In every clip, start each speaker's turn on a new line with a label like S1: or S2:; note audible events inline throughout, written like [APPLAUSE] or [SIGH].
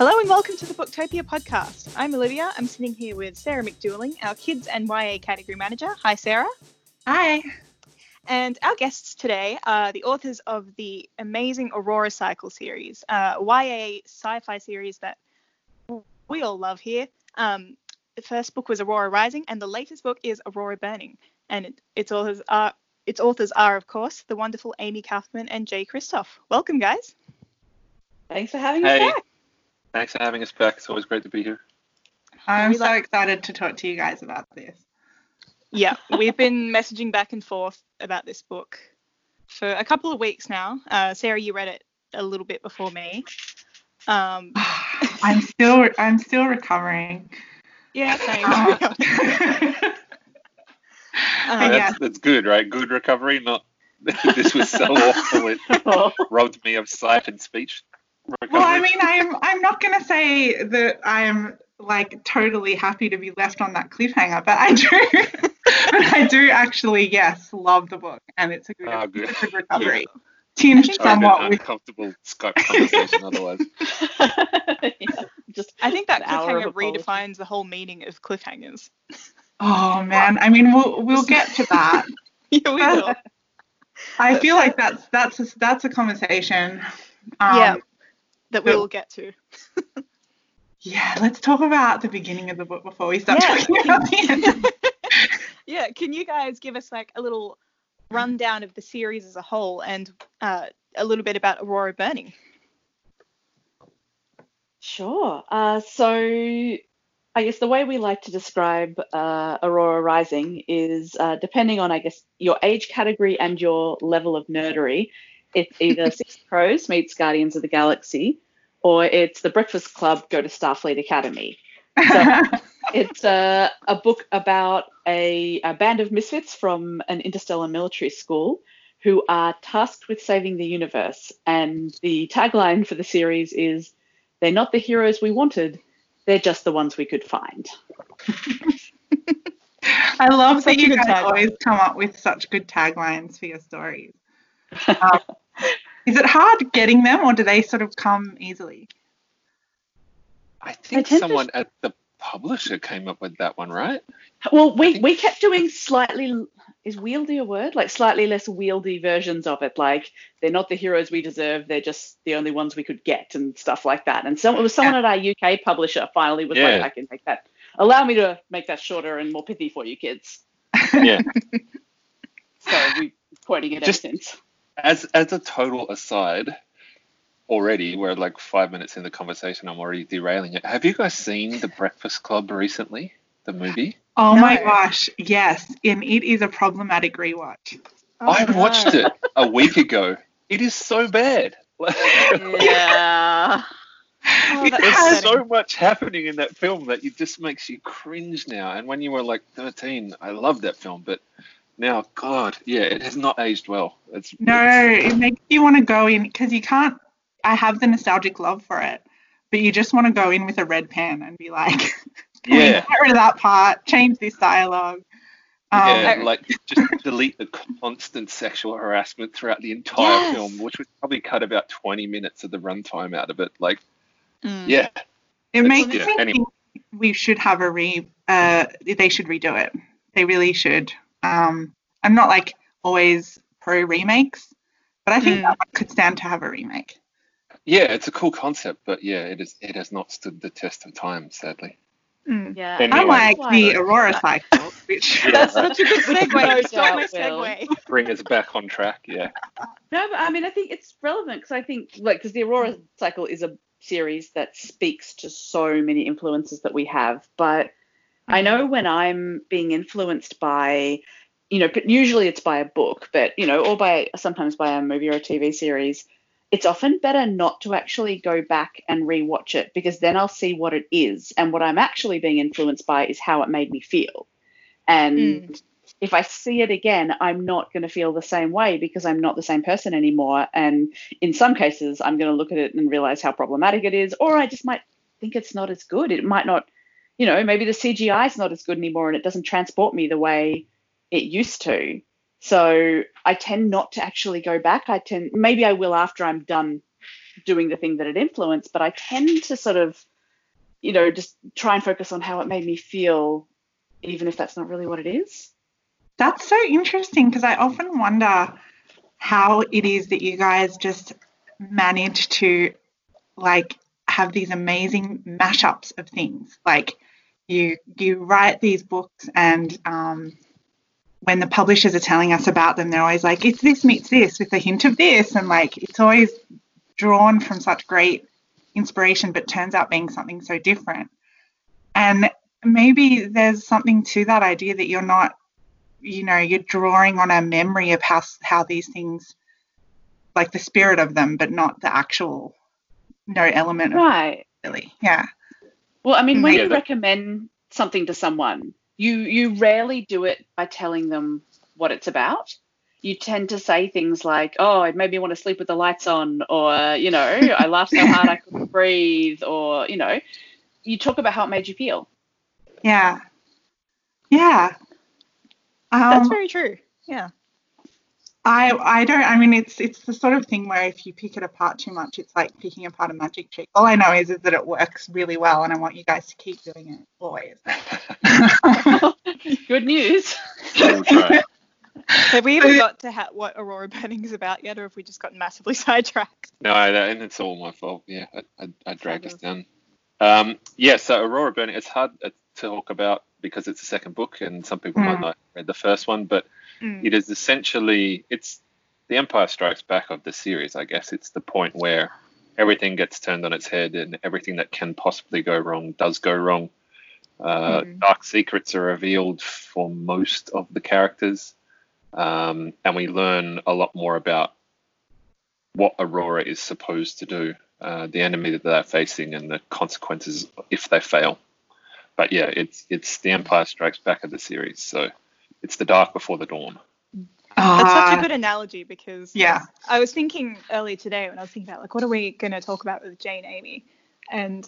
S1: Hello and welcome to the Booktopia podcast. I'm Olivia. I'm sitting here with Sarah McDuling, our Kids and YA category manager. Hi, Sarah.
S2: Hi.
S1: And our guests today are the authors of the amazing Aurora Cycle series, uh, YA sci-fi series that we all love here. Um, the first book was Aurora Rising, and the latest book is Aurora Burning. And it, its authors are its authors are, of course, the wonderful Amie Kaufman and Jay Kristoff. Welcome, guys.
S3: Thanks for having
S4: Hey.
S3: us back.
S4: Thanks for having us back. It's always great to be here.
S2: I'm so excited to talk to you guys about this.
S1: Yeah, we've been [LAUGHS] messaging back and forth about this book for a couple of weeks now. Uh, Sarah, you read it a little bit before me. Um, [SIGHS] [LAUGHS]
S2: I'm still I'm still recovering.
S1: yeah, same.
S2: Um,
S1: Um, [LAUGHS]
S2: Uh,
S4: that's,
S2: yeah.
S4: that's good, right? Good recovery. Not this was so awful it robbed me of sight and speech. Recovery.
S2: well, I mean, I'm I'm not gonna say that I'm like totally happy to be left on that cliffhanger, but I do, [LAUGHS] but I do actually, yes, love the book, and it's a good,
S4: Ah, good.
S2: it's a good recovery,
S1: I
S2: tinged
S1: think
S4: an
S2: somewhat with
S4: uncomfortable Skype conversation otherwise. [LAUGHS]
S3: Yeah, just
S1: I think that
S3: An hour of
S1: cliffhanger redefines the whole meaning of cliffhangers.
S2: Oh man, I mean, we'll we'll get to that. [LAUGHS]
S1: yeah, we will.
S2: I feel like that's that's a, that's a conversation. Um,
S1: yeah, that we will get to.
S2: Yeah, let's talk about the beginning of the book before we start
S1: Yeah.
S2: talking about the end. [LAUGHS]
S1: Yeah, can you guys give us like a little rundown of the series as a whole and uh, a little bit about Aurora Burning?
S3: Sure. Uh, so I guess the way we like to describe uh, Aurora Rising is uh, depending on, I guess, your age category and your level of nerdery. It's either [LAUGHS] Six Crows meets Guardians of the Galaxy, or it's The Breakfast Club go to Starfleet Academy. So [LAUGHS] it's uh, a book about a, a band of misfits from an interstellar military school who are tasked with saving the universe. And the tagline for the series is They're not the heroes we wanted, they're just the ones we could find. [LAUGHS]
S2: I love that you guys always come up with such good taglines for your stories. Um, [LAUGHS] is it hard getting them, or do they sort of come easily?
S4: I think
S3: tend to-
S4: someone at the publisher came up with that one, right?
S3: Well, we,
S4: think-
S3: we kept doing slightly, is wieldy a word? Like slightly less wieldy versions of it. Like they're not the heroes we deserve, they're just the only ones we could get and stuff like that. And so it was someone at our UK publisher finally was like, I can make that, allow me to make that shorter and more pithy for you kids.
S4: Yeah. [LAUGHS]
S3: So we are quoting it
S4: Just-
S3: ever since.
S4: As as a total aside, already we're like five minutes in the conversation. I'm already derailing it. Have you guys seen The Breakfast Club recently? The movie?
S2: Oh my gosh, yes, and it is a problematic rewatch.
S1: Oh,
S4: I watched it a week ago. It is so bad.
S3: Yeah. [LAUGHS]
S1: Oh,
S2: It
S4: There's
S2: has-
S4: so much happening in that film that it just makes you cringe now. And when you were like 13, I loved that film, but now, God, yeah, it has not aged well. It's
S2: No, it makes you want to go in because you can't. I have the nostalgic love for it, but you just want to go in with a red pen and be like, [LAUGHS] "Can we
S4: Yeah.
S2: get rid of that part, change this dialogue. Um,
S4: yeah, like just [LAUGHS] delete the constant sexual harassment throughout the entire
S3: Yes.
S4: film, which would probably cut about 20 minutes of the runtime out of it. Like,
S1: Mm.
S4: yeah,
S2: It makes
S4: yeah,
S2: me
S4: anyway.
S2: think we should have a re. Uh, they should redo it. They really should. Um, I'm not like always pro remakes, but I think
S1: Mm.
S2: that one could stand to have a remake.
S4: yeah, it's a cool concept, but yeah, it is. It has not stood the test of time, sadly.
S1: Mm.
S3: Yeah.
S4: Anyway.
S2: Unlike
S3: That's
S2: the
S3: why-
S2: Aurora cycle, which
S4: Yeah, [LAUGHS]
S1: That's such a good
S3: No
S1: segue. Stole my segue.
S4: Bring us back on track. Yeah,
S3: No, but I mean, I think it's relevant because I think, like, because the Aurora cycle is a series that speaks to so many influences that we have. But I know when I'm being influenced by, you know, but usually it's by a book, but, you know, or by sometimes by a movie or a TV series, it's often better not to actually go back and rewatch it because then I'll see what it is. And what I'm actually being influenced by is how it made me feel. And hmm. if I see it again, I'm not going to feel the same way because I'm not the same person anymore. And in some cases, I'm going to look at it and realize how problematic it is, or I just might think it's not as good. It might not, you know, maybe the CGI is not as good anymore and it doesn't transport me the way it used to. So I tend not to actually go back. I tend, maybe I will after I'm done doing the thing that it influenced, but I tend to sort of, you know, just try and focus on how it made me feel, even if that's not really what it is.
S2: That's so interesting because I often wonder how it is that you guys just manage to like have these amazing mashups of things. Like you you write these books and um, when the publishers are telling us about them, they're always like, it's this meets this with a hint of this. And like, it's always drawn from such great inspiration, but turns out being something so different. And maybe there's something to that idea that you're not, you know, you're drawing on a memory of how, how these things, like the spirit of them, but not the actual, no element of
S3: Right.
S2: really. Yeah.
S3: Well, I mean, when
S4: Yeah,
S3: you
S4: that-
S3: recommend something to someone, you you rarely do it by telling them what it's about. You tend to say things like, "Oh, it made me want to sleep with the lights on," or you know, "I laughed so hard I couldn't [LAUGHS] breathe," or you know, you talk about how it made you feel.
S2: Yeah. Yeah. Um,
S1: That's very true. Yeah.
S2: I I don't I mean it's it's the sort of thing where if you pick it apart too much it's like picking apart a magic trick. All I know is, is that it works really well and I want you guys to keep doing it always. [LAUGHS] [LAUGHS]
S3: Good news.
S4: We'll try. [LAUGHS]
S1: Have we even got to ha- what Aurora Burning is about yet, or have we just gotten massively sidetracked?
S4: No, I, and it's all my fault. Yeah, I, I, I dragged us down. Um, yeah, so Aurora Burning, it's hard uh, to talk about because it's the second book, and some people might
S2: Mm.
S4: not have read the first one, but
S1: Mm.
S4: it is essentially it's the Empire Strikes Back of the series, I guess. It's the point where everything gets turned on its head, and everything that can possibly go wrong does go wrong. Uh,
S1: Mm.
S4: Dark secrets are revealed for most of the characters, um, and we learn a lot more about what Aurora is supposed to do, uh, the enemy that they're facing, and the consequences if they fail. But yeah, it's it's the Empire Strikes Back of the series, so it's the dark before the dawn.
S1: That's such a
S2: Uh,
S1: good analogy because
S2: yeah.
S1: I was thinking earlier today when I was thinking about like what are we going to talk about with Jane Amie, and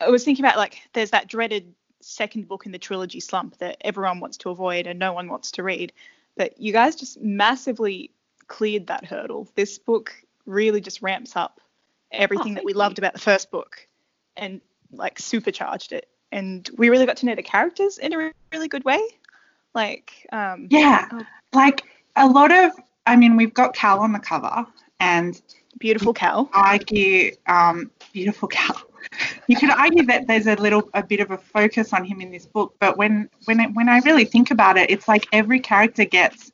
S1: I was thinking about like there's that dreaded second book in the trilogy slump that everyone wants to avoid and no one wants to read, but you guys just massively cleared that hurdle. This book really just ramps up everything that we
S3: you.
S1: loved about the first book, and like supercharged it. And we really got to know the characters in a really good way. Like, um,
S2: Yeah.
S1: Oh.
S2: Like a lot of I mean we've got Cal on the cover and
S1: beautiful Cal.
S2: I argue um, beautiful Cal. You could argue that there's a little a bit of a focus on him in this book, but when when it, when I really think about it, it's like every character gets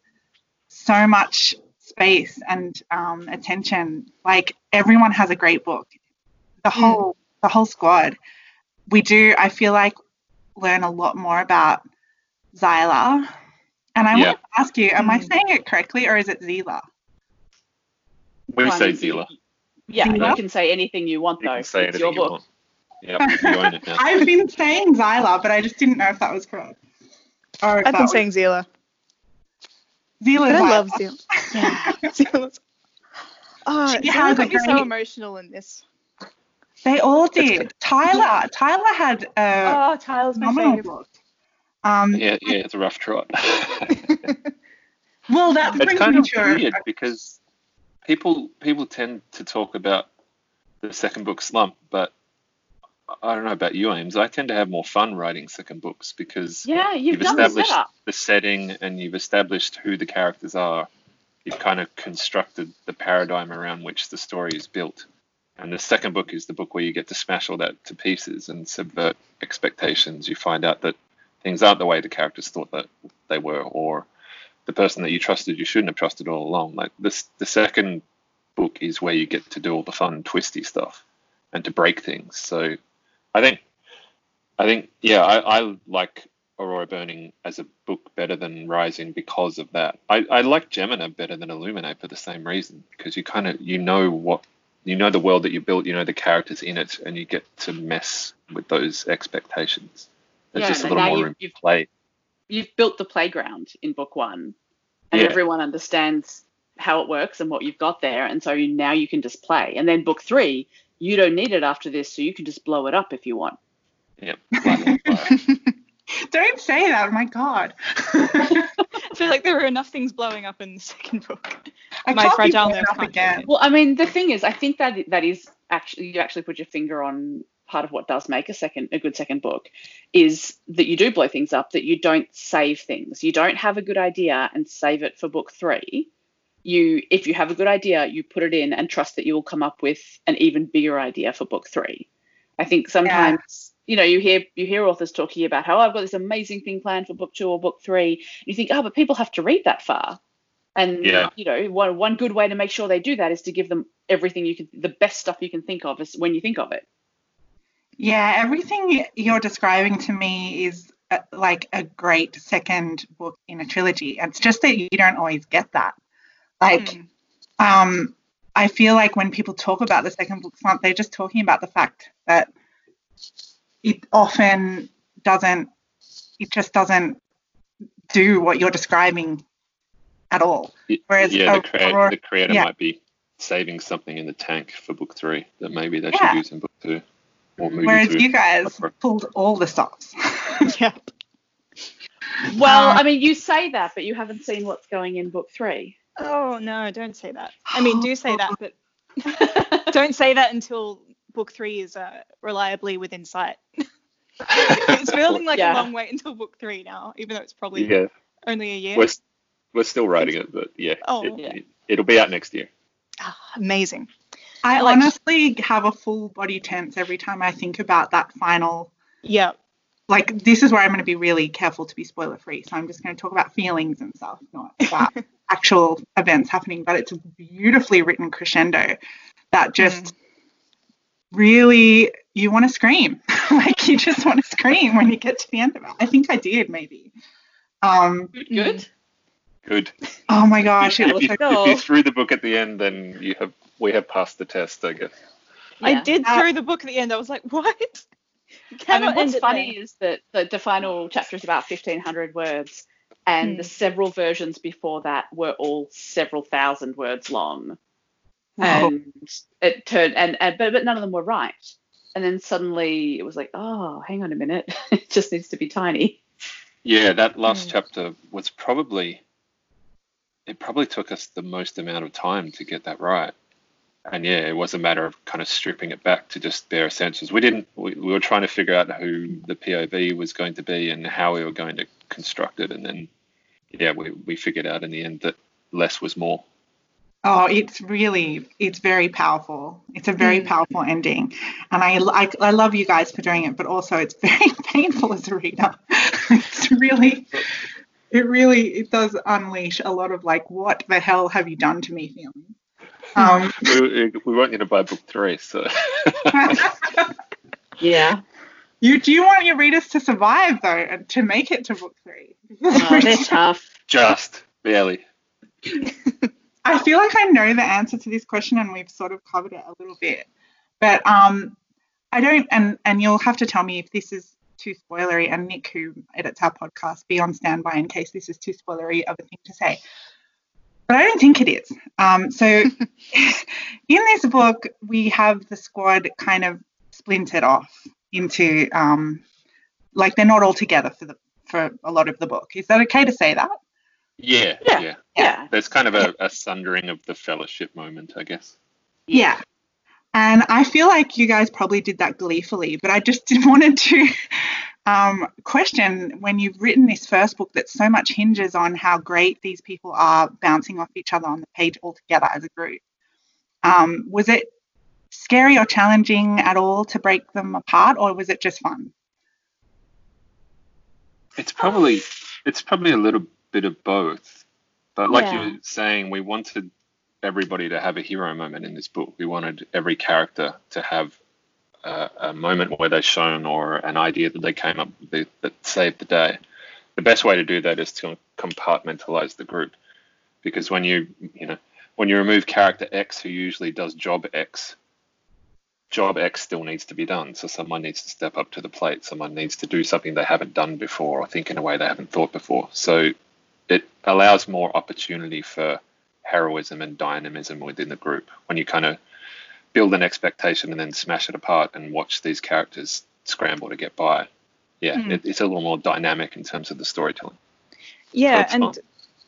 S2: so much space and um, attention. Like everyone has a great book. The whole the whole squad. We do. I feel like learn a lot more about Zyla. And I
S4: Yeah.
S2: want to ask you, am I
S1: Mm.
S2: saying it correctly or is it Zila?
S4: We
S3: Well, I
S4: say
S3: mean,
S4: Zila.
S3: Yeah,
S2: Zila?
S3: you can say anything you want
S4: You
S3: though.
S4: can say
S3: it's
S4: anything
S3: your
S4: you
S3: book.
S4: want. Yep, you it. [LAUGHS]
S2: I've been saying Zyla, but I just didn't know if that was correct. Or
S1: I've been
S2: was
S1: saying Zila.
S2: Zila.
S1: But I love Zila. [LAUGHS] Yeah, Zila's. Oh,
S2: She
S1: Zila
S2: has a
S1: got me so emotional in this.
S2: They all did. Tyler. Tyler had a
S1: Oh, Tyler's my favorite.
S2: book. Um,
S4: Yeah, yeah, it's a rough trot. [LAUGHS]
S2: well, that
S4: it's
S2: brings
S4: kind
S2: me
S4: of
S2: to a-
S4: weird because people people tend to talk about the second book slump, but I don't know about you, Ames. I tend to have more fun writing second books because
S3: Yeah, you've,
S4: you've
S3: done the
S4: established the setting and you've established who the characters are. You've kind of constructed the paradigm around which the story is built. And the second book is the book where you get to smash all that to pieces and subvert expectations. You find out that things aren't the way the characters thought that they were, or the person that you trusted you shouldn't have trusted all along. Like this, the second book is where you get to do all the fun, twisty stuff and to break things. So I think, I think, yeah, I, I like Aurora Burning as a book better than Rising because of that. I, I like Gemina better than Illuminae for the same reason because you kind of you know what you know the world that you built, you know the characters in it, and you get to mess with those expectations. There's
S3: Yeah,
S4: just a
S3: and
S4: little
S3: now
S4: more
S3: you-
S4: room to
S3: you've-
S4: play.
S3: You've built the playground in book one, and
S4: Yeah.
S3: everyone understands how it works and what you've got there, and so you, now you can just play. And then book three, you don't need it after this, so you can just blow it up if you want.
S4: Yep. light on fire.
S2: Don't say that. My God. [LAUGHS]
S1: I feel like there were enough things blowing up in the second book.
S2: I
S1: My
S2: can't
S1: fragile
S2: blown up again.
S3: Well, I mean, the thing is, I think that that is actually you actually put your finger on part of what does make a second a good second book is that you do blow things up, that you don't save things. You don't have a good idea and save it for book three. You, if you have a good idea, you put it in and trust that you will come up with an even bigger idea for book three. I think sometimes you know you hear you hear authors talking about how oh, I've got this amazing thing planned for book two or book three. You think oh, but people have to read that far. And
S4: Yeah.
S3: you know, one one good way to make sure they do that is to give them everything you can, the best stuff you can think of is when you think of it.
S2: Yeah, everything you're describing to me is uh, like a great second book in a trilogy. It's just that you don't always get that. Like,
S1: Mm.
S2: um, I feel like when people talk about the second book slump, they're just talking about the fact that it often doesn't, it just doesn't do what you're describing at all. Whereas
S4: yeah, the,
S2: Aurora-
S4: creator, the creator
S2: yeah.
S4: might be saving something in the tank for book three that maybe they
S2: Yeah.
S4: should use in book two or movie
S2: Whereas
S4: two.
S2: you guys
S4: whatever.
S2: pulled all the stops. [LAUGHS]
S1: Yeah.
S3: Well,
S2: Um,
S3: I mean, you say that, but you haven't seen what's going in book three.
S1: Oh no, don't say that. I mean, do say that, but [LAUGHS] don't say that until book three is uh, reliably within sight. [LAUGHS] it's feeling like
S3: Yeah.
S1: a long wait until book three now, even though it's probably
S4: yeah,
S1: only a year.
S4: we're, s- we're still writing it, but yeah,
S1: Oh.
S4: it,
S3: Yeah.
S4: it, it'll be out next year.
S1: Ah, amazing.
S2: I
S1: like-
S2: honestly have a full body tense every time I think about that final.
S1: Yeah.
S2: Like, this is where I'm going to be really careful to be spoiler free. So I'm just going to talk about feelings and stuff, not [LAUGHS] about actual events happening. But it's a beautifully written crescendo that just really, you want to scream. [LAUGHS] like, you just want to scream when you get to the end of it. I think I did, maybe. Um,
S3: Good.
S4: Good.
S2: oh my gosh, it
S4: if,
S2: was
S4: you,
S2: so
S3: go.
S4: if you threw the book at the end, then you have we have passed the test, I guess.
S1: I did
S2: Uh,
S1: through the book at the end. I was like, what? You
S3: I mean, what's funny
S1: there.
S3: is that the, the final chapter is about 1,500 words, and
S1: Hmm.
S3: the several versions before that were all several thousand words long.
S2: Oh.
S3: And it turned, and, and but, but none of them were right. And then suddenly it was like, oh, hang on a minute, [LAUGHS] it just needs to be tiny.
S4: Yeah, that last
S1: Mm.
S4: chapter was probably it probably took us the most amount of time to get that right. And yeah, it was a matter of kind of stripping it back to just bare essentials. We didn't we, we were trying to figure out who the POV was going to be and how we were going to construct it and then yeah, we, we figured out in the end that less was more.
S2: Oh, it's really, it's very powerful. It's a very
S1: Mm.
S2: powerful ending. And I, I, I love you guys for doing it, but also it's [LAUGHS] very painful as a reader. it's really, it really, it does unleash a lot of like, what the hell have you done to me feeling. Um, [LAUGHS]
S4: we, we want you to buy book three, so [LAUGHS]
S3: Yeah.
S2: you do you want your readers to survive though, and to make it to book three?
S3: Oh, they're [LAUGHS] tough.
S4: just barely.
S2: I feel like I know the answer to this question, and we've sort of covered it a little bit. But um, I don't, and and you'll have to tell me if this is too spoilery. And Nick, who edits our podcast, be on standby in case this is too spoilery of a thing to say. But I don't think it is. Um, so [LAUGHS] [LAUGHS] in this book, we have the squad kind of splintered off into um, like they're not all together for the for a lot of the book. Is that okay to say that?
S4: Yeah,
S3: Yeah.
S4: yeah.
S3: Yeah.
S4: There's kind of a, a sundering of the fellowship moment, I guess.
S2: Yeah. And I feel like you guys probably did that gleefully, but I just [LAUGHS] didn't wanted to um, question when you've written this first book that so much hinges on how great these people are bouncing off each other on the page all together as a group. Um, was it scary or challenging at all to break them apart, or was it just fun?
S4: It's probably it's probably a little bit of both. But like
S3: Yeah.
S4: you were saying, we wanted everybody to have a hero moment in this book. We wanted every character to have a, moment where they shone or an idea that they came up with that saved the day. The best way to do that is to compartmentalize the group, because when you you know when you remove character X who usually does job X, job X still needs to be done. So someone needs to step up to the plate. Someone needs to do something they haven't done before or think in a way they haven't thought before. So it allows more opportunity for heroism and dynamism within the group when you kind of build an expectation and then smash it apart and watch these characters scramble to get by. Yeah,
S1: Hmm.
S4: it, it's a little more dynamic in terms of the storytelling.
S1: Yeah, and
S4: fine.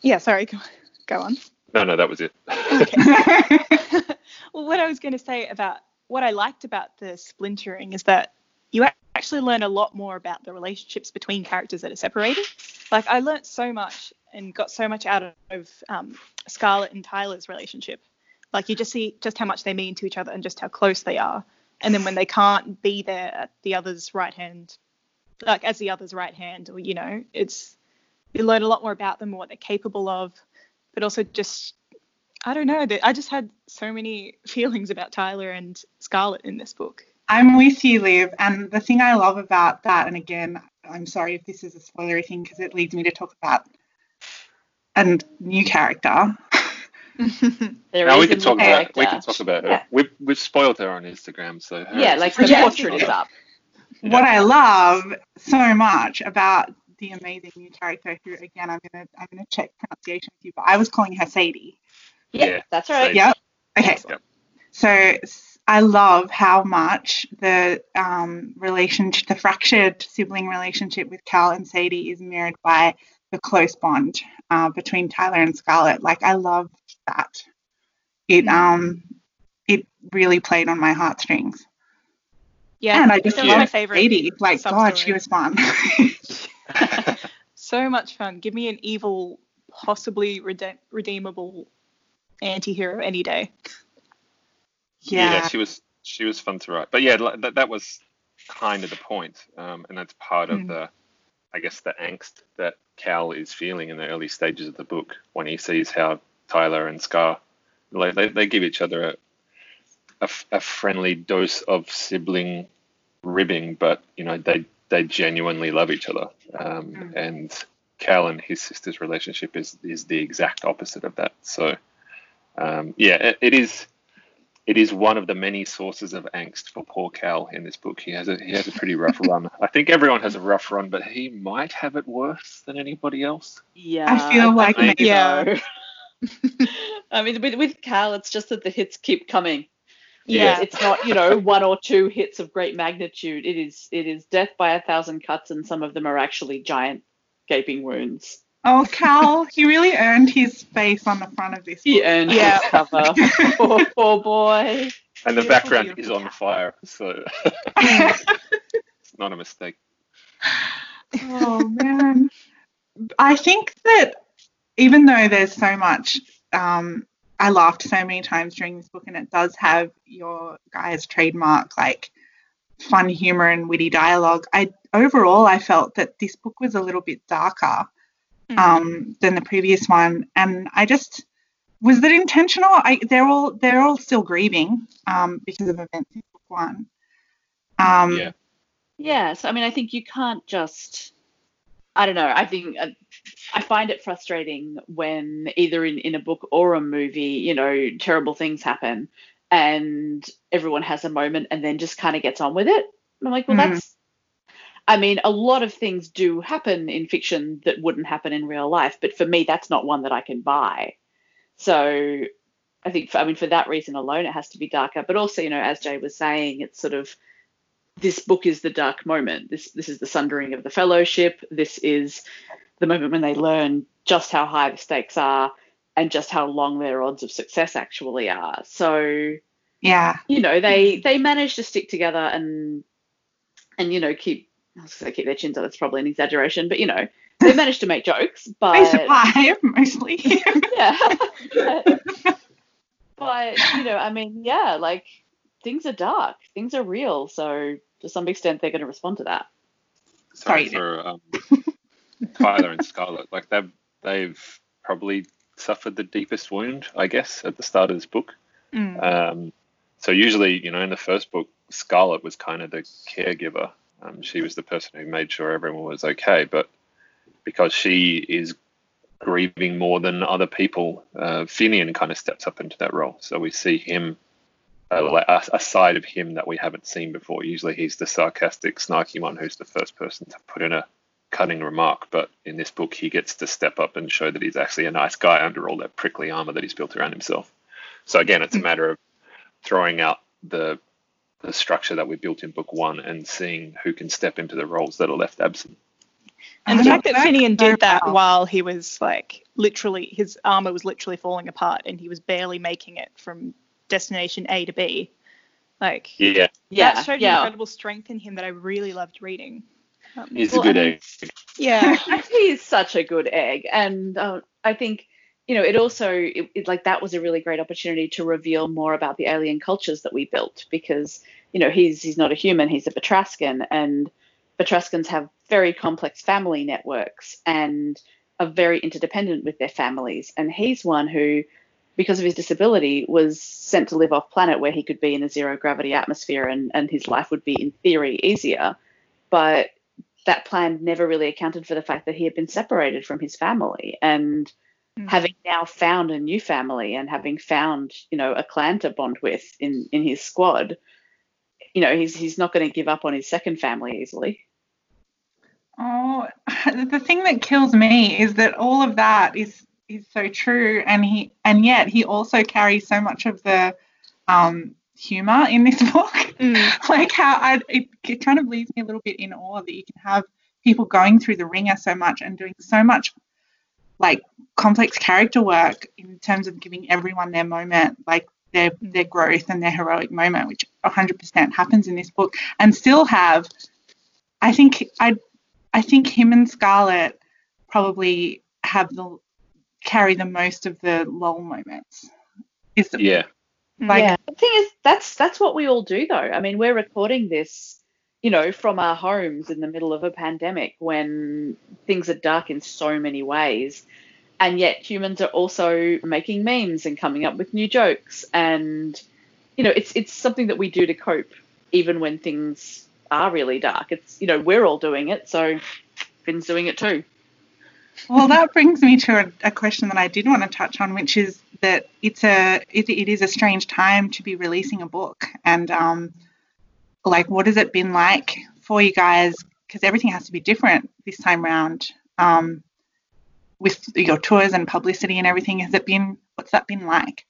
S1: yeah, sorry, [LAUGHS] go, go on.
S4: No, no, that was it. [LAUGHS] [LAUGHS]
S1: well, what I was going to say about what I liked about the splintering is that you actually learn a lot more about the relationships between characters that are separated. Like I learned so much and got so much out of um, Scarlett and Tyler's relationship. Like you just see just how much they mean to each other and just how close they are. And then when they can't be there at the other's right hand, like as the other's right hand, or you know, it's you learn a lot more about them what they're capable of, but also just I don't know. I just had so many [LAUGHS] feelings about Tyler and Scarlett in this book.
S2: I'm with you, Liv. And the thing I love about that, and again, I'm sorry if this is a spoilery thing because it leads me to talk about a new character. [LAUGHS]
S3: there
S4: now
S3: is
S4: we can talk
S3: new
S4: about we can talk about her.
S3: Yeah.
S4: We've we've spoiled her on Instagram, so her
S3: Yeah, like the portrait [LAUGHS] is up.
S2: What I love so much about the amazing new character, who again I'm gonna I'm gonna check pronunciation with you, but I was calling her Sadie.
S3: Yeah,
S4: Yeah,
S3: that's right.
S4: Sadie.
S2: Yep. Okay.
S4: Yep.
S2: So I love how much the um, relationship, the fractured sibling relationship with Cal and Sadie is mirrored by the close bond uh, between Tyler and Scarlett. Like I love that. It um it really played on my heartstrings.
S1: Yeah,
S2: and I just
S1: that
S4: Yeah.
S1: my
S2: love
S1: favorite.
S2: Sadie. Like God, she was fun. [LAUGHS]
S1: so much fun. Give me an evil, possibly rede- redeemable anti-hero any day.
S2: yeah.
S4: she was she was fun to write. But yeah, that that was kind of the point, um, and that's part of
S2: Mm.
S4: the, I guess, the angst that Cal is feeling in the early stages of the book when he sees how Tyler and Scar, like they, they give each other a friendly dose of sibling ribbing, but you know they they genuinely love each other, um,
S2: Mm.
S4: and Cal and his sister's relationship is is the exact opposite of that. So, um, yeah, it, it is it is one of the many sources of angst for poor Cal in this book. He has a he has a pretty rough [LAUGHS] run. I think everyone has a rough run, but he might have it worse than anybody else.
S3: Yeah.
S2: I feel like
S3: think
S1: maybe-
S3: so. [LAUGHS] [LAUGHS] I mean, with, with Cal, it's just that the hits keep coming.
S1: Yeah.
S3: It's not, you know, one or two hits of great magnitude. It is it is death by a thousand cuts, and some of them are actually giant gaping wounds.
S2: Oh, Cal, he really earned his space on the front of this.
S3: He earned
S1: Yeah.
S3: his cover. [LAUGHS] poor, poor boy.
S4: And the
S1: Beautiful,
S4: background is on fire, so [LAUGHS] it's not a mistake.
S2: oh man i think that even though there's so much um i laughed so many times during this book and it does have your guys trademark like fun humor and witty dialogue i overall i felt that this book was a little bit darker
S1: Mm.
S2: um than the previous one and i just was that intentional i they're all they're all still grieving um because of events in book one um
S4: Yeah.
S3: Yes, I mean, I think you can't just. I don't know. I think uh, I find it frustrating when either in, in a book or a movie, you know, terrible things happen and everyone has a moment and then just kind of gets on with it. And I'm like, well,
S2: Mhm.
S3: that's. I mean, a lot of things do happen in fiction that wouldn't happen in real life, but for me, that's not one that I can buy. So I think, for, I mean, for that reason alone, it has to be darker. But also, you know, as Jay was saying, it's sort of this book is the dark moment. This this is the sundering of the fellowship. This is the moment when they learn just how high the stakes are and just how long their odds of success actually are. So,
S2: yeah
S3: you know, they they manage to stick together and and you know, keep I was gonna say keep their chins up, that's probably an exaggeration, but you know, they [LAUGHS] manage to make jokes, but
S2: they survive [LAUGHS] mostly [LAUGHS]
S3: yeah. but you know, I mean, yeah, like things are dark, things are real, so to some extent they're going to respond to that.
S2: Sorry.
S4: for um, Tyler and Scarlett, like they've they've probably suffered the deepest wound, I guess, at the start of this book.
S1: Mm.
S4: Um, so usually, you know, in the first book, Scarlett was kind of the caregiver. Um, she was the person who made sure everyone was okay. But because she is grieving more than other people, uh, Finian kind of steps up into that role. So we see him, like a, a side of him that we haven't seen before. Usually, he's the sarcastic, snarky one who's the first person to put in a cutting remark. But in this book, he gets to step up and show that he's actually a nice guy under all that prickly armor that he's built around himself. So again, it's a [CLEARS THROAT] matter of throwing out the the structure that we built in book one and seeing who can step into the roles that are left absent.
S1: And the fact that
S2: that's
S1: Finian did that while he was like literally his armor was literally falling apart and he was barely making it from destination A to B. Like
S4: Yeah,
S3: Yeah,
S1: that showed
S3: yeah.
S1: incredible strength in him that I really loved reading. Um,
S4: he's
S3: Well,
S4: a good
S3: I mean-
S4: egg.
S1: yeah. [LAUGHS]
S3: he is such a good egg, and uh, I think you know it also it, it, like that was a really great opportunity to reveal more about the alien cultures that we built because you know he's he's not a human, he's a Betraskan, and Betraskans have very complex family networks and are very interdependent with their families, and he's one who. Because of his disability, was sent to live off planet where he could be in a zero gravity atmosphere and, and his life would be, in theory, easier. But that plan never really accounted for the fact that he had been separated from his family and
S1: Mm.
S3: having now found a new family and having found you know a clan to bond with in in his squad you know he's he's not going to give up on his second family easily
S2: Oh, [LAUGHS] the thing that kills me is that all of that is is so true, and he and yet he also carries so much of the um, humor in this [LAUGHS] book.
S1: Mm.
S2: like how I it, it kind of leaves me a little bit in awe that you can have people going through the ringer so much and doing so much like complex character work in terms of giving everyone their moment, like their their growth and their heroic moment, which 100% happens in this book, and still have. I think I I think him and Scarlett probably have the carry the most of the lull moments. Is the,
S4: Yeah,
S2: like
S3: yeah. The thing is that's that's what we all do though. I mean we're recording this you know from our homes in the middle of a pandemic when things are dark in so many ways. And yet humans are also making memes and coming up with new jokes. And you know it's it's something that we do to cope even when things are really dark. It's you know we're all doing it so finn's doing it too
S2: Well, that brings me to a, a question that I did want to touch on, which is that it's a it, it is a strange time to be releasing a book, and um, like what has it been like for you guys? Because everything has to be different this time round. Um, with your tours and publicity and everything, has it been? What's that been like?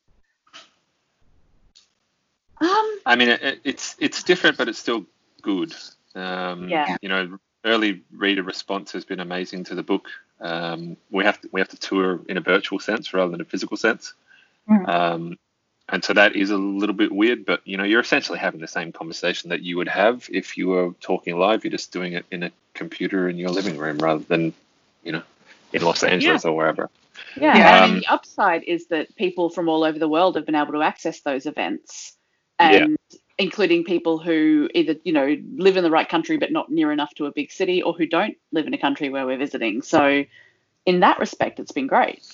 S3: um
S4: I mean, it, it's it's different, but it's still good. Um,
S3: Yeah.
S4: You know, early reader response has been amazing to the book. Um, we have to we have to tour in a virtual sense rather than a physical sense.
S2: Mm.
S4: Um, and so that is a little bit weird, but you know, you're essentially having the same conversation that you would have if you were talking live. You're just doing it in a computer in your living room rather than, you know, in Los Angeles or wherever.
S3: Yeah,
S2: Yeah.
S3: and
S4: Um,
S3: the upside is that people from all over the world have been able to access those events,
S4: Yeah.
S3: And including people who either you know live in the right country but not near enough to a big city, or who don't live in a country where we're visiting. So, in that respect, it's been great.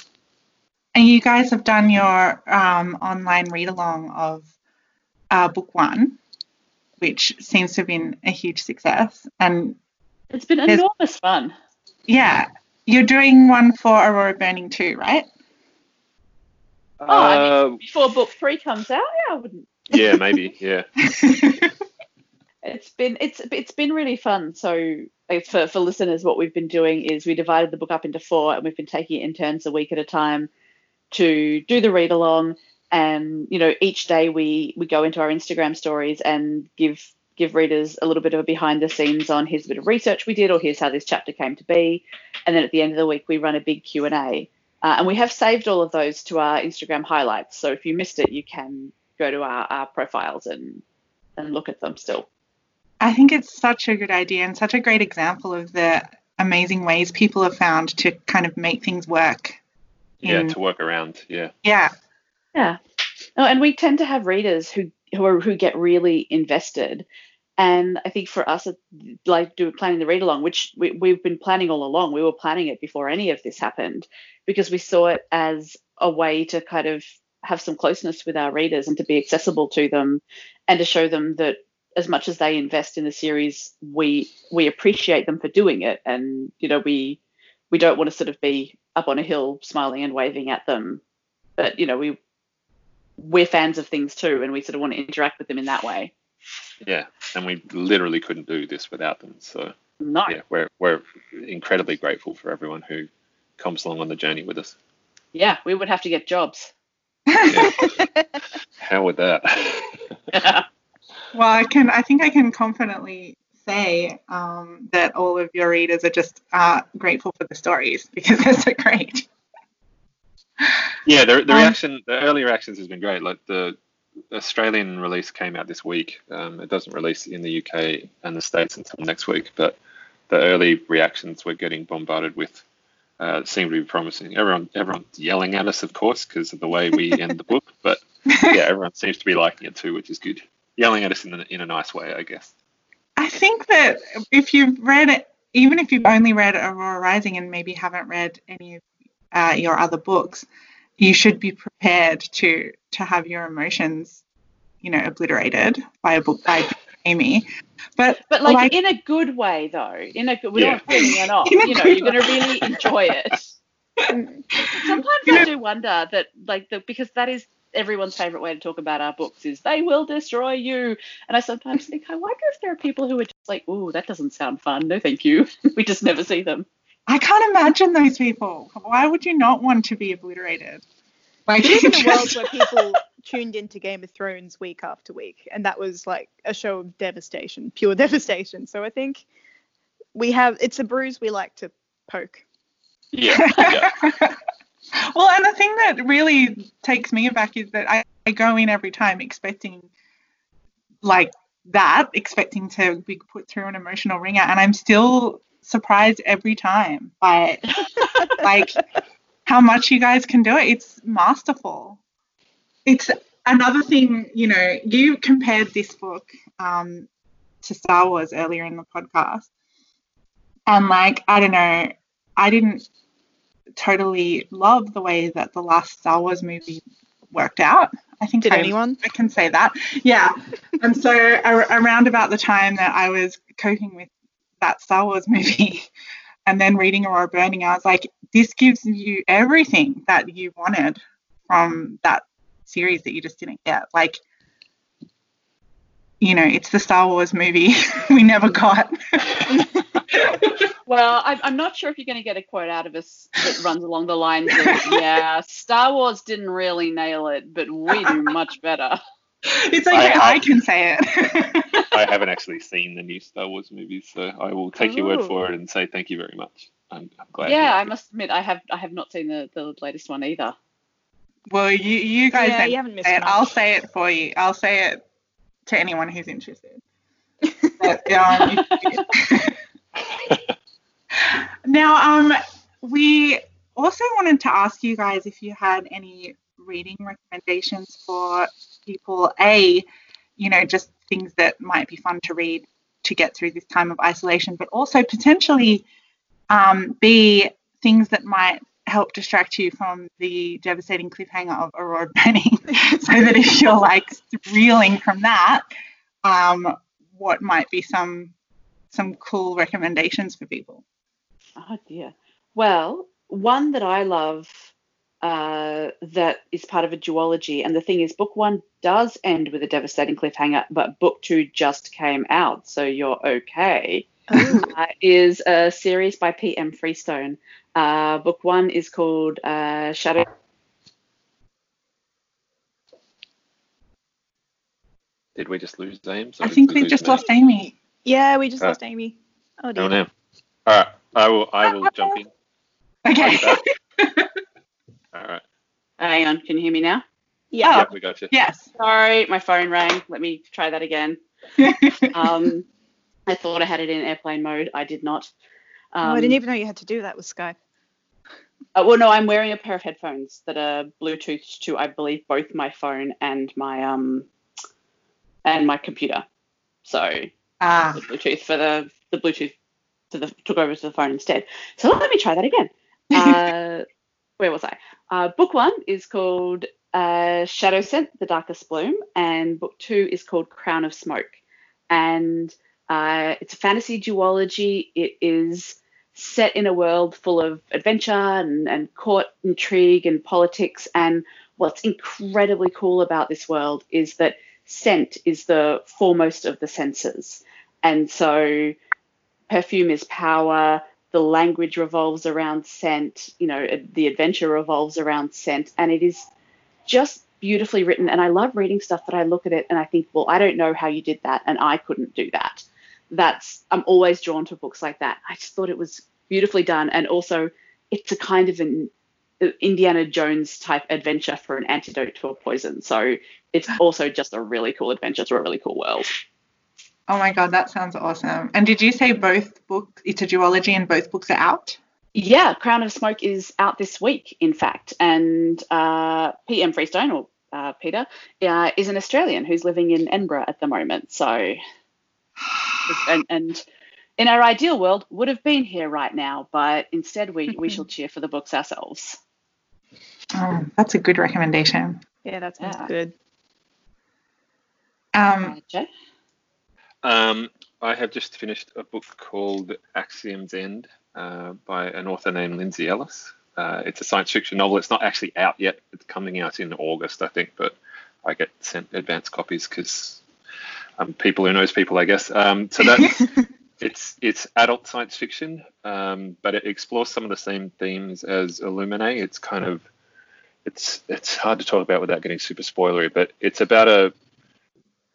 S2: And you guys have done your um, online read along of uh, book one, which seems to have been a huge success. And
S3: It's been enormous fun.
S2: yeah, you're doing one for Aurora Burning too, right?
S3: Oh, I
S4: Uh,
S3: Before book three comes out, yeah, I wouldn't.
S4: Yeah, maybe. Yeah. [LAUGHS]
S3: It's been it's it's been really fun. So for for listeners, what we've been doing is we divided the book up into four, and we've been taking it in turns a week at a time to do the read along. And you know, each day we we go into our Instagram stories and give give readers a little bit of a behind the scenes on here's a bit of research we did, or here's how this chapter came to be. And then at the end of the week, we run a big Q and A. Uh, and we have saved all of those to our Instagram highlights. So if you missed it, you can go to our, our profiles and and look at them still.
S2: I think it's such a good idea and such a great example of the amazing ways people have found to kind of make things work.
S4: Yeah,
S2: in-
S4: to work around. Yeah.
S2: yeah.
S3: Yeah. Oh, and we tend to have readers who who are who get really invested. And I think for us, it- like do planning the read along, which we, we've been planning all along. We were planning it before any of this happened because we saw it as a way to kind of have some closeness with our readers and to be accessible to them and to show them that as much as they invest in the series, we we appreciate them for doing it. And you know, we we don't want to sort of be up on a hill smiling and waving at them. But you know, we we're fans of things too, and we sort of want to interact with them in that way.
S4: Yeah. And we literally couldn't do this without them. So
S3: No,
S4: yeah, we're we're incredibly grateful for everyone who comes along on the journey with us.
S3: yeah, we would have to get jobs.
S4: Yeah. How would that? [LAUGHS]
S2: Well, I can. I think I can confidently say um, that all of your readers are just uh, grateful for the stories because [LAUGHS] they're so great.
S4: Yeah, the, the
S2: Um,
S4: reaction, the early reactions has been great. Like the Australian release came out this week. Um, it doesn't release in the UK and the States until next week, but the early reactions we're getting bombarded with uh, seem to be promising. Everyone, everyone's yelling at us, of course, because of the way we end the book, but [LAUGHS] yeah, everyone seems to be liking it too, which is good. Yelling at us in a, in a nice way, I guess.
S2: I think that if you've read it, even if you've only read Aurora Rising and maybe haven't read any of uh, your other books, you should be prepared to to have your emotions, you know, obliterated by a book by Amie. But
S3: But like, in a good way though. In a good, we're
S4: Yeah.
S3: not putting it [LAUGHS] off. you know, you're going to really enjoy it. [LAUGHS] Sometimes
S2: You know-
S3: I do wonder that like the because that is everyone's favorite way to talk about our books is they will destroy you. And I sometimes think I wonder if there are people who are just like, oh, that doesn't sound fun. No, thank you. [LAUGHS] we just never see them.
S2: I can't imagine those people. Why would you not want to be obliterated? Like
S1: in a world where people tuned into Game of Thrones week after week, and that was like a show of devastation, pure [LAUGHS] devastation. So I think we have it's a bruise we like to poke.
S4: Yeah, yeah. [LAUGHS]
S2: well, and the thing that really takes me aback is that I, I go in every time expecting like that, expecting to be put through an emotional ringer, and I'm still surprised every time by [LAUGHS] like how much you guys can do it. It's masterful. It's another thing, you know, you compared this book um, to Star Wars earlier in the podcast. And like, I don't know, I didn't totally love the way that the last Star Wars movie worked out. I think
S1: Did
S2: I,
S1: anyone?
S2: I can say that. Yeah. and so ar- around about the time that I was coping with that Star Wars movie [LAUGHS] and then reading Aurora Burning, I was like, this gives you everything that you wanted from that series that you just didn't get. Like, you know, it's the Star Wars movie [LAUGHS] we never got. [LAUGHS]
S3: Well, I, I'm not sure if you're going to get a quote out of us that runs along the lines of, yeah, Star Wars didn't really nail it, but we do much better.
S2: it's okay,
S4: I-
S2: I, can say it. [LAUGHS]
S4: I haven't actually seen the new Star Wars movies, so I will take your word for it and say thank you very much. I'm, I'm glad.
S3: Yeah, I must admit, I have I have not seen the, the latest one either.
S2: Well, you, you guys
S1: Yeah, you haven't missed
S2: it.
S1: much.
S2: I'll say it for you. I'll say it to anyone who's interested. [LAUGHS] But, um, [LAUGHS] now, um, we also wanted to ask you guys if you had any reading recommendations for people. A, you know, just things that might be fun to read to get through this time of isolation, but also potentially um, B, things that might help distract you from the devastating cliffhanger of Aurora Burning, [LAUGHS] so that if you're like reeling from that, um, what might be some some cool recommendations for people?
S3: Oh dear. Well, one that I love uh, that is part of a duology, and the thing is, book one does end with a devastating cliffhanger, but book two just came out, so you're okay.
S1: Ooh.
S3: Uh, is a series by P.M. Freestone. Uh, book one is called uh, Shadow.
S4: Did we just lose James? or
S2: I think we just
S4: me?
S2: lost Amie.
S1: yeah, we just
S4: Uh,
S1: lost Amie. Oh
S4: Oh
S1: dear.
S4: no. All right, I will. I will jump in.
S2: Okay. [LAUGHS]
S4: All right.
S3: Hang on, can you hear me now?
S1: Yeah.
S4: Yep, we got you.
S2: yes.
S3: Sorry, my phone rang. Let me try that again. [LAUGHS] Um, I thought I had it in airplane mode. I did not.
S1: Oh,
S3: Um,
S1: I didn't even know you had to do that with Skype.
S3: Uh, well, no, I'm wearing a pair of headphones that are Bluetooth to, I believe, both my phone and my um and my computer. So
S2: Ah,
S3: the Bluetooth for the the Bluetooth to the took over to the phone instead. So let me try that again. [LAUGHS] Uh, where was I? Uh, book one is called uh, Shadow Scent: The Darkest Bloom, and book two is called Crown of Smoke. And uh, it's a fantasy duology. It is set in a world full of adventure and, and court intrigue and politics. And what's incredibly cool about this world is that scent is the foremost of the senses. And so perfume is power, the language revolves around scent, you know, the adventure revolves around scent. And it is just beautifully written. And I love reading stuff that I look at it and I think, well, I don't know how you did that. And I couldn't do that. That's I'm always drawn to books like that. I just thought it was beautifully done, and also it's a kind of an Indiana Jones type adventure for an antidote to a poison. So it's [LAUGHS] also just a really cool adventure through a really cool world.
S2: Oh my god, that sounds awesome. And did you say both books, it's a duology and both books are out?
S3: Yeah, Crown of Smoke is out this week, in fact. And uh, PM Freestone, or uh, Peter, uh, is an Australian who's living in Edinburgh at the moment. So, [GASPS] [LAUGHS] and, and in our ideal world, would have been here right now, but instead we, we shall cheer for the books ourselves.
S2: Oh, that's a good recommendation.
S1: Yeah, that sounds
S3: Yeah.
S1: good.
S2: Um,
S4: Um, I have just finished a book called Axiom's End uh, by an author named Lindsay Ellis. Uh, it's a science fiction novel. It's not actually out yet. It's coming out in August, I think, but I get sent advance copies because I'm people who knows people, I guess. Um, so that [LAUGHS] it's it's adult science fiction, um, but it explores some of the same themes as Illuminae. It's kind of it's it's hard to talk about without getting super spoilery, but it's about a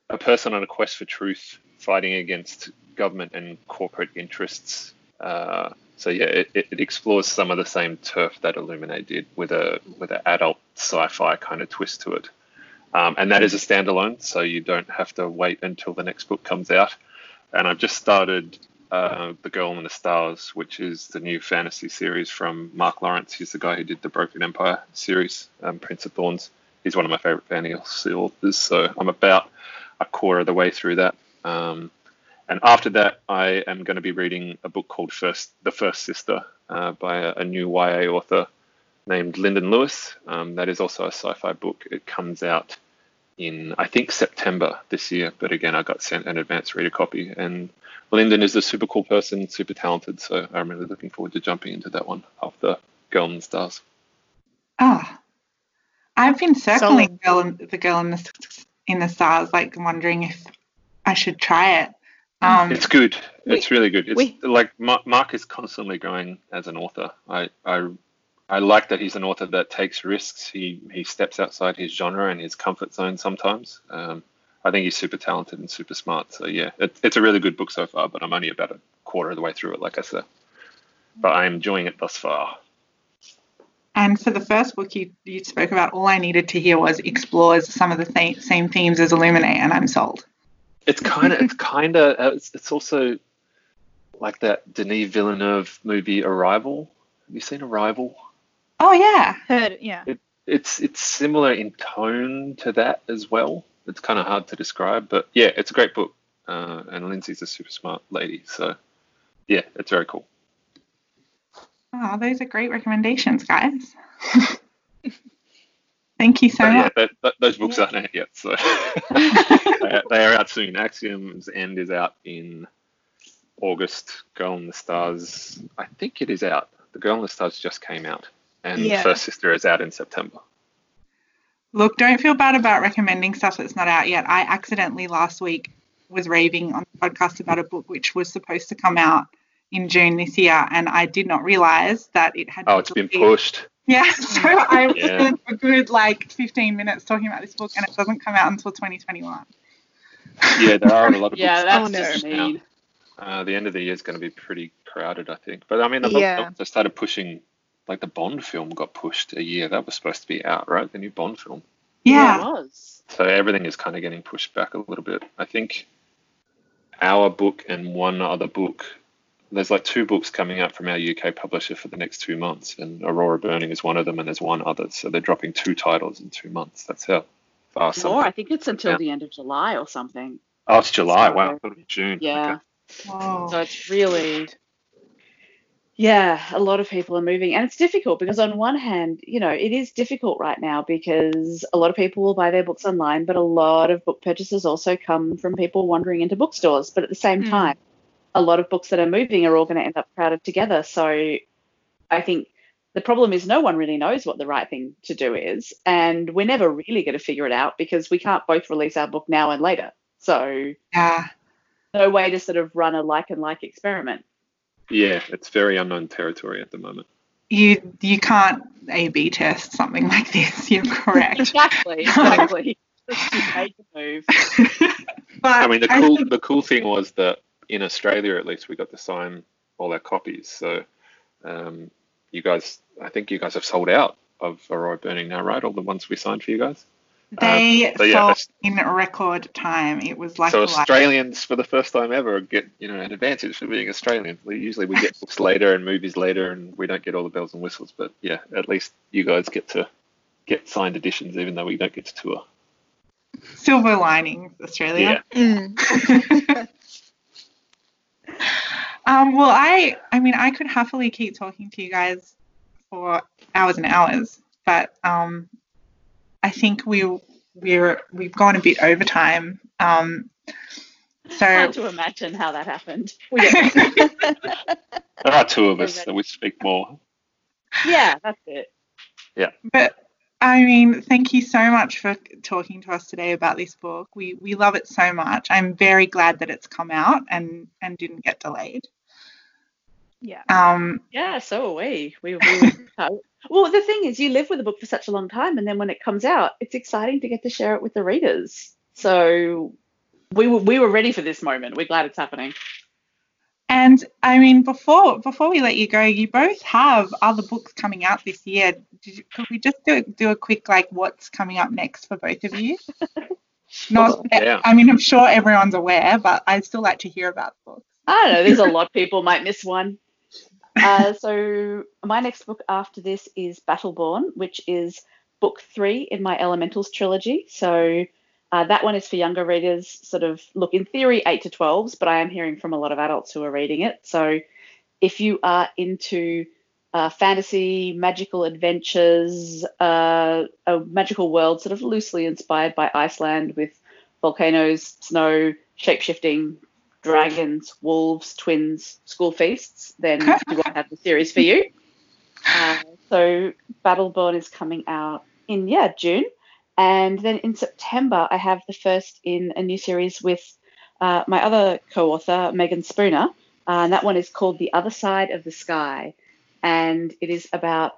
S4: a person on a quest for truth fighting against government and corporate interests. Uh, so yeah, it, it explores some of the same turf that Illuminae did with a with an adult sci-fi kind of twist to it. Um, and that is a standalone, so you don't have to wait until the next book comes out. And I've just started uh, The Girl in the Stars, which is the new fantasy series from Mark Lawrence. He's the guy who did the Broken Empire series, um, Prince of Thorns. He's one of my favorite fantasy authors, so I'm about a quarter of the way through that. Um, and after that, I am going to be reading a book called First, The First Sister uh, by a, a new YA author named Linden Lewis. Um, that is also a sci-fi book. It comes out in I think September this year, but again, I got sent an advance reader copy. And Linden is a super cool person, super talented, so I'm really looking forward to jumping into that one after Girl in the Stars.
S2: oh, I've been circling
S1: Solid.
S2: girl in, the girl in the in the stars, like wondering if I should try it. Um,
S4: It's good.
S1: We-
S4: It's really good. It's
S1: we-
S4: like Ma- Mark is constantly growing as an author. I, I I like that he's an author that takes risks. He he steps outside his genre and his comfort zone sometimes. Um, I think he's super talented and super smart. So yeah, it, it's a really good book so far. But I'm only about a quarter of the way through it, like I said. But I'm enjoying it thus far.
S2: And for the first book you, you spoke about, all I needed to hear was explores some of the th- same themes as Illuminae, and I'm sold.
S4: It's kind of it's kind of it's, it's also like that Denis Villeneuve movie Arrival. Have you seen Arrival?
S2: Oh yeah,
S1: Heard it, yeah.
S4: it's it's similar in tone to that as well. It's kind of hard to describe, but yeah, it's a great book. Uh, and Lindsay's a super smart lady, so yeah, it's very cool.
S2: oh, those are great recommendations, guys. [LAUGHS] Thank you so
S4: But yeah,
S2: much.
S4: that, that, those books aren't out yet, so [LAUGHS] they are- they are out soon. Axiom's End is out in August. Girl in the Stars, I think it is out. The Girl in the Stars just came out, and
S1: Yeah.
S4: First Sister is out in September.
S2: Look, don't feel bad about recommending stuff that's not out yet. I accidentally last week was raving on the podcast about a book which was supposed to come out in June this year, and I did not realize that it had.
S4: Oh, it's been pushed.
S2: Yeah, [LAUGHS] so I was
S4: Yeah.
S2: a good like 15 minutes talking about this book, and it doesn't come out until 2021.
S4: Yeah, there are a lot of [LAUGHS]
S3: Yeah,
S4: books.
S3: that's
S1: Oh,
S3: just mean.
S4: Uh, the end of the year is going to be pretty crowded, I think. But I mean,
S1: Yeah.
S4: they started pushing, like the Bond film got pushed a year. That was supposed to be out, right? The new Bond film.
S2: Yeah,
S3: it was.
S4: So everything is kind of getting pushed back a little bit. I think our book and one other book, there's like two books coming out from our UK publisher for the next two months, and Aurora Burning is one of them, and there's one other. So they're dropping two titles in two months. That's how fast. some
S3: More, I think it's until
S4: Yeah.
S3: the end of July or something.
S4: Oh, it's July. Wow,
S3: So-
S4: I thought it was June.
S3: Yeah.
S4: Okay.
S2: Whoa.
S3: So it's really, yeah, a lot of people are moving. And it's difficult because, on one hand, you know, it is difficult right now because a lot of people will buy their books online, but a lot of book purchases also come from people wandering into bookstores. But at the same
S1: Mm.
S3: time, a lot of books that are moving are all going to end up crowded together. So I think the problem is no one really knows what the right thing to do is. And we're never really going to figure it out because we can't both release our book now and later. So
S2: yeah,
S3: no way to sort of run a like and like experiment.
S4: Yeah, it's very unknown territory at the moment.
S2: you you can't A/B test something like this. [LAUGHS] You're correct. [LAUGHS]
S3: Exactly, exactly. [LAUGHS] That's move.
S2: but
S4: I mean, the cool
S2: think-
S4: the cool thing was that in Australia at least we got to sign all our copies. So um, you guys, I think you guys have sold out of Aurora Burning now, right? All the ones we signed for you guys.
S2: They
S4: so, yeah,
S2: sold in record time. It was like
S4: so Australians, for the first time ever, get you know an advantage for being Australian. We usually we get [LAUGHS] books later and movies later, and we don't get all the bells and whistles. But yeah, at least you guys get to get signed editions, even though we don't get to tour.
S2: silver linings, Australia.
S1: Mm. [LAUGHS]
S2: Um, well, I, I mean, I could happily keep talking to you guys for hours and hours, but um, I think we we're we've gone a bit over time. Um, so
S3: Hard to imagine how that happened. [LAUGHS] We don't- [LAUGHS]
S4: There are two of us, so we speak more.
S3: yeah, that's it. Yeah.
S2: But I mean, thank you so much for talking to us today about this book. We we love it so much. I'm very glad that it's come out and and didn't get delayed.
S1: Yeah.
S2: Um,
S3: Yeah, so are we. We, we [LAUGHS] well, the thing is, you live with a book for such a long time, and then when it comes out, it's exciting to get to share it with the readers. So we were we were ready for this moment. We're glad it's happening.
S2: And I mean, before before we let you go, you both have other books coming out this year. Did you, could we just do do a quick like what's coming up next for both of you? [LAUGHS] Not,
S4: Yeah.
S2: I mean, I'm sure everyone's aware, but I'd still like to hear about the books.
S3: I don't know. There's a [LAUGHS] lot of people might miss one. Uh, so my next book after this is Battleborn, which is book three in my Elementals trilogy. So uh, that one is for younger readers. Sort of look in theory eight to twelves, but I am hearing from a lot of adults who are reading it. So if you are into uh, fantasy, magical adventures, uh, a magical world sort of loosely inspired by Iceland with volcanoes, snow, shapeshifting, dragons, wolves, twins, school feasts, then you won't have the series for you. Uh, so Battleborn is coming out in yeah June, and then in September I have the first in a new series with uh, my other co-author Meagan Spooner, uh, and that one is called The Other Side of the Sky, and it is about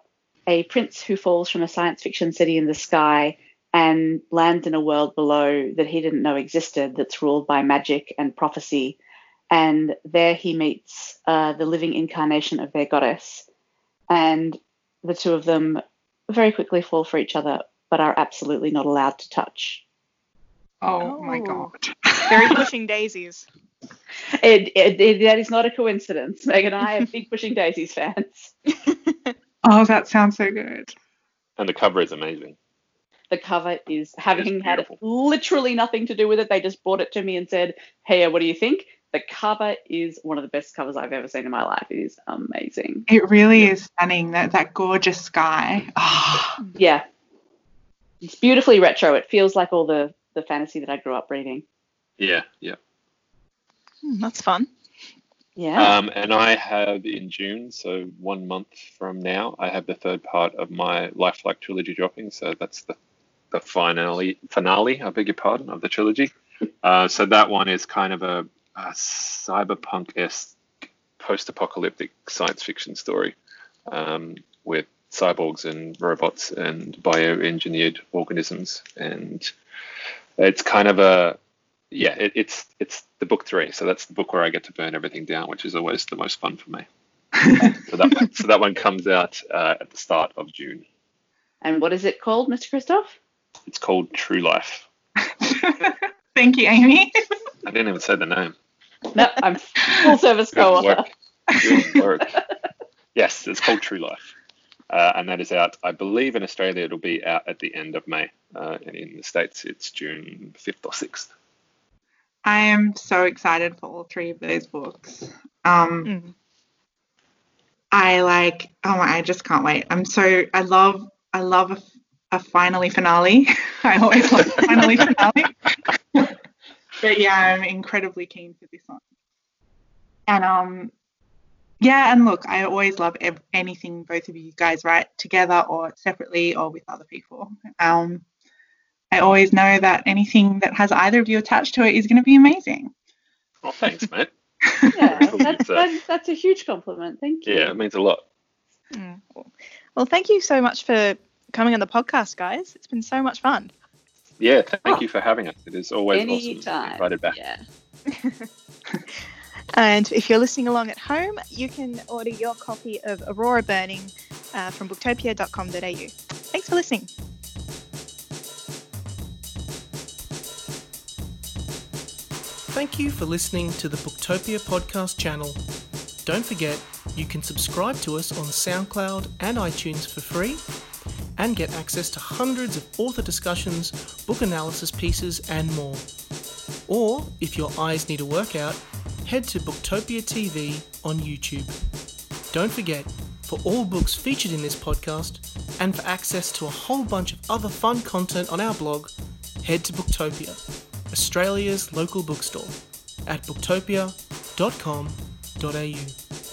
S3: a prince who falls from a science fiction city in the sky and lands in a world below that he didn't know existed that's ruled by magic and prophecy. And there he meets uh, the living incarnation of their goddess. And the two of them very quickly fall for each other, but are absolutely not allowed to touch.
S2: Oh, my
S1: Oh.
S2: god. [LAUGHS]
S1: Very pushing daisies.
S3: It, it, it, that is not a coincidence. Meg and I are big Pushing Daisies fans. [LAUGHS]
S2: Oh, that sounds so good.
S4: And the cover is amazing.
S3: The cover is having had literally nothing to do with it. They just brought it to me and said, "Hey, what do you think?" The cover is one of the best covers I've ever seen in my life. It is amazing.
S2: It really is stunning. That that gorgeous sky. Oh,
S3: Yeah, it's beautifully retro. It feels like all the the fantasy that I grew up reading.
S4: Yeah, yeah.
S1: Hmm, that's fun.
S3: Yeah.
S4: Um, and I have in June, so one month from now, I have the third part of my Lifelike trilogy dropping. So that's the the finale finale. I beg your pardon of the trilogy. Uh, so that one is kind of a, a cyberpunk esque post-apocalyptic science fiction story um, with cyborgs and robots and bioengineered organisms, and it's kind of a yeah, it, it's it's the book three, so that's the book where I get to burn everything down, which is always the most fun for me. [LAUGHS] so that one, so that one comes out uh, at the start of June.
S3: and what is it called, Mr. Kristoff?
S4: It's called True Life. [LAUGHS]
S2: Thank you, Amie.
S4: I didn't even say the name.
S3: No, I'm full service co-author.
S4: work. Good work. yes, it's called True Life, uh, and that is out. I believe in Australia it'll be out at the end of May, uh, and in the states it's June fifth or sixth.
S2: I am so excited for all three of those books. Um,
S1: Mm.
S2: I like. Oh my! I just can't wait. I'm so. I love. I love a, a finally finale. [LAUGHS] I always love a finally [LAUGHS] finale. but yeah, I'm incredibly keen for this one. And um, yeah, and look, I always love ev- anything both of you guys write together or separately or with other people. Um, I always know that anything that has either of you attached to it is going to be amazing.
S4: Well, thanks, [LAUGHS] mate.
S3: Yeah, that's, that's, that's a huge compliment. Thank you.
S4: Yeah, it means a lot.
S1: Mm. Well, thank you so much for coming on the podcast, guys. It's been so much fun.
S4: Yeah, thank
S3: Oh.
S4: you for having us. It is always awesome to be
S3: Anytime.
S4: invited back.
S3: Yeah. [LAUGHS]
S1: And if you're listening along at home, you can order your copy of Aurora Burning uh, from booktopia.com.au. Thanks for listening.
S5: Thank you for listening to the Booktopia podcast channel. Don't forget, you can subscribe to us on SoundCloud and iTunes for free and get access to hundreds of author discussions, book analysis pieces, and more. Or, if your eyes need a workout, head to Booktopia TV on YouTube. Don't forget, for all books featured in this podcast and for access to a whole bunch of other fun content on our blog, head to Booktopia, Australia's local bookstore, at booktopia.com.au.